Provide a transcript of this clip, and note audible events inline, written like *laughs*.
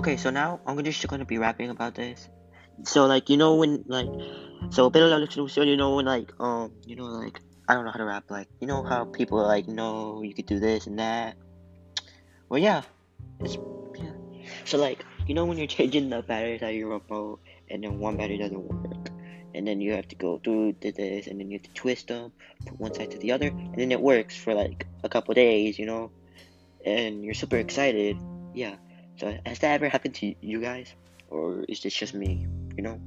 Okay, so now I'm just gonna be rapping about this. So like you know when like so pero la so you know when like um you know like I don't know how to rap like you know how people are like no you could do this and that. Well yeah, it's yeah. So like you know when you're *laughs* changing the batteries out of your remote and then one battery doesn't work and then you have to go through this and then you have to twist them put one side to the other and then it works for like a couple days you know and you're super excited yeah has that ever happened to you guys? Or is this just me you know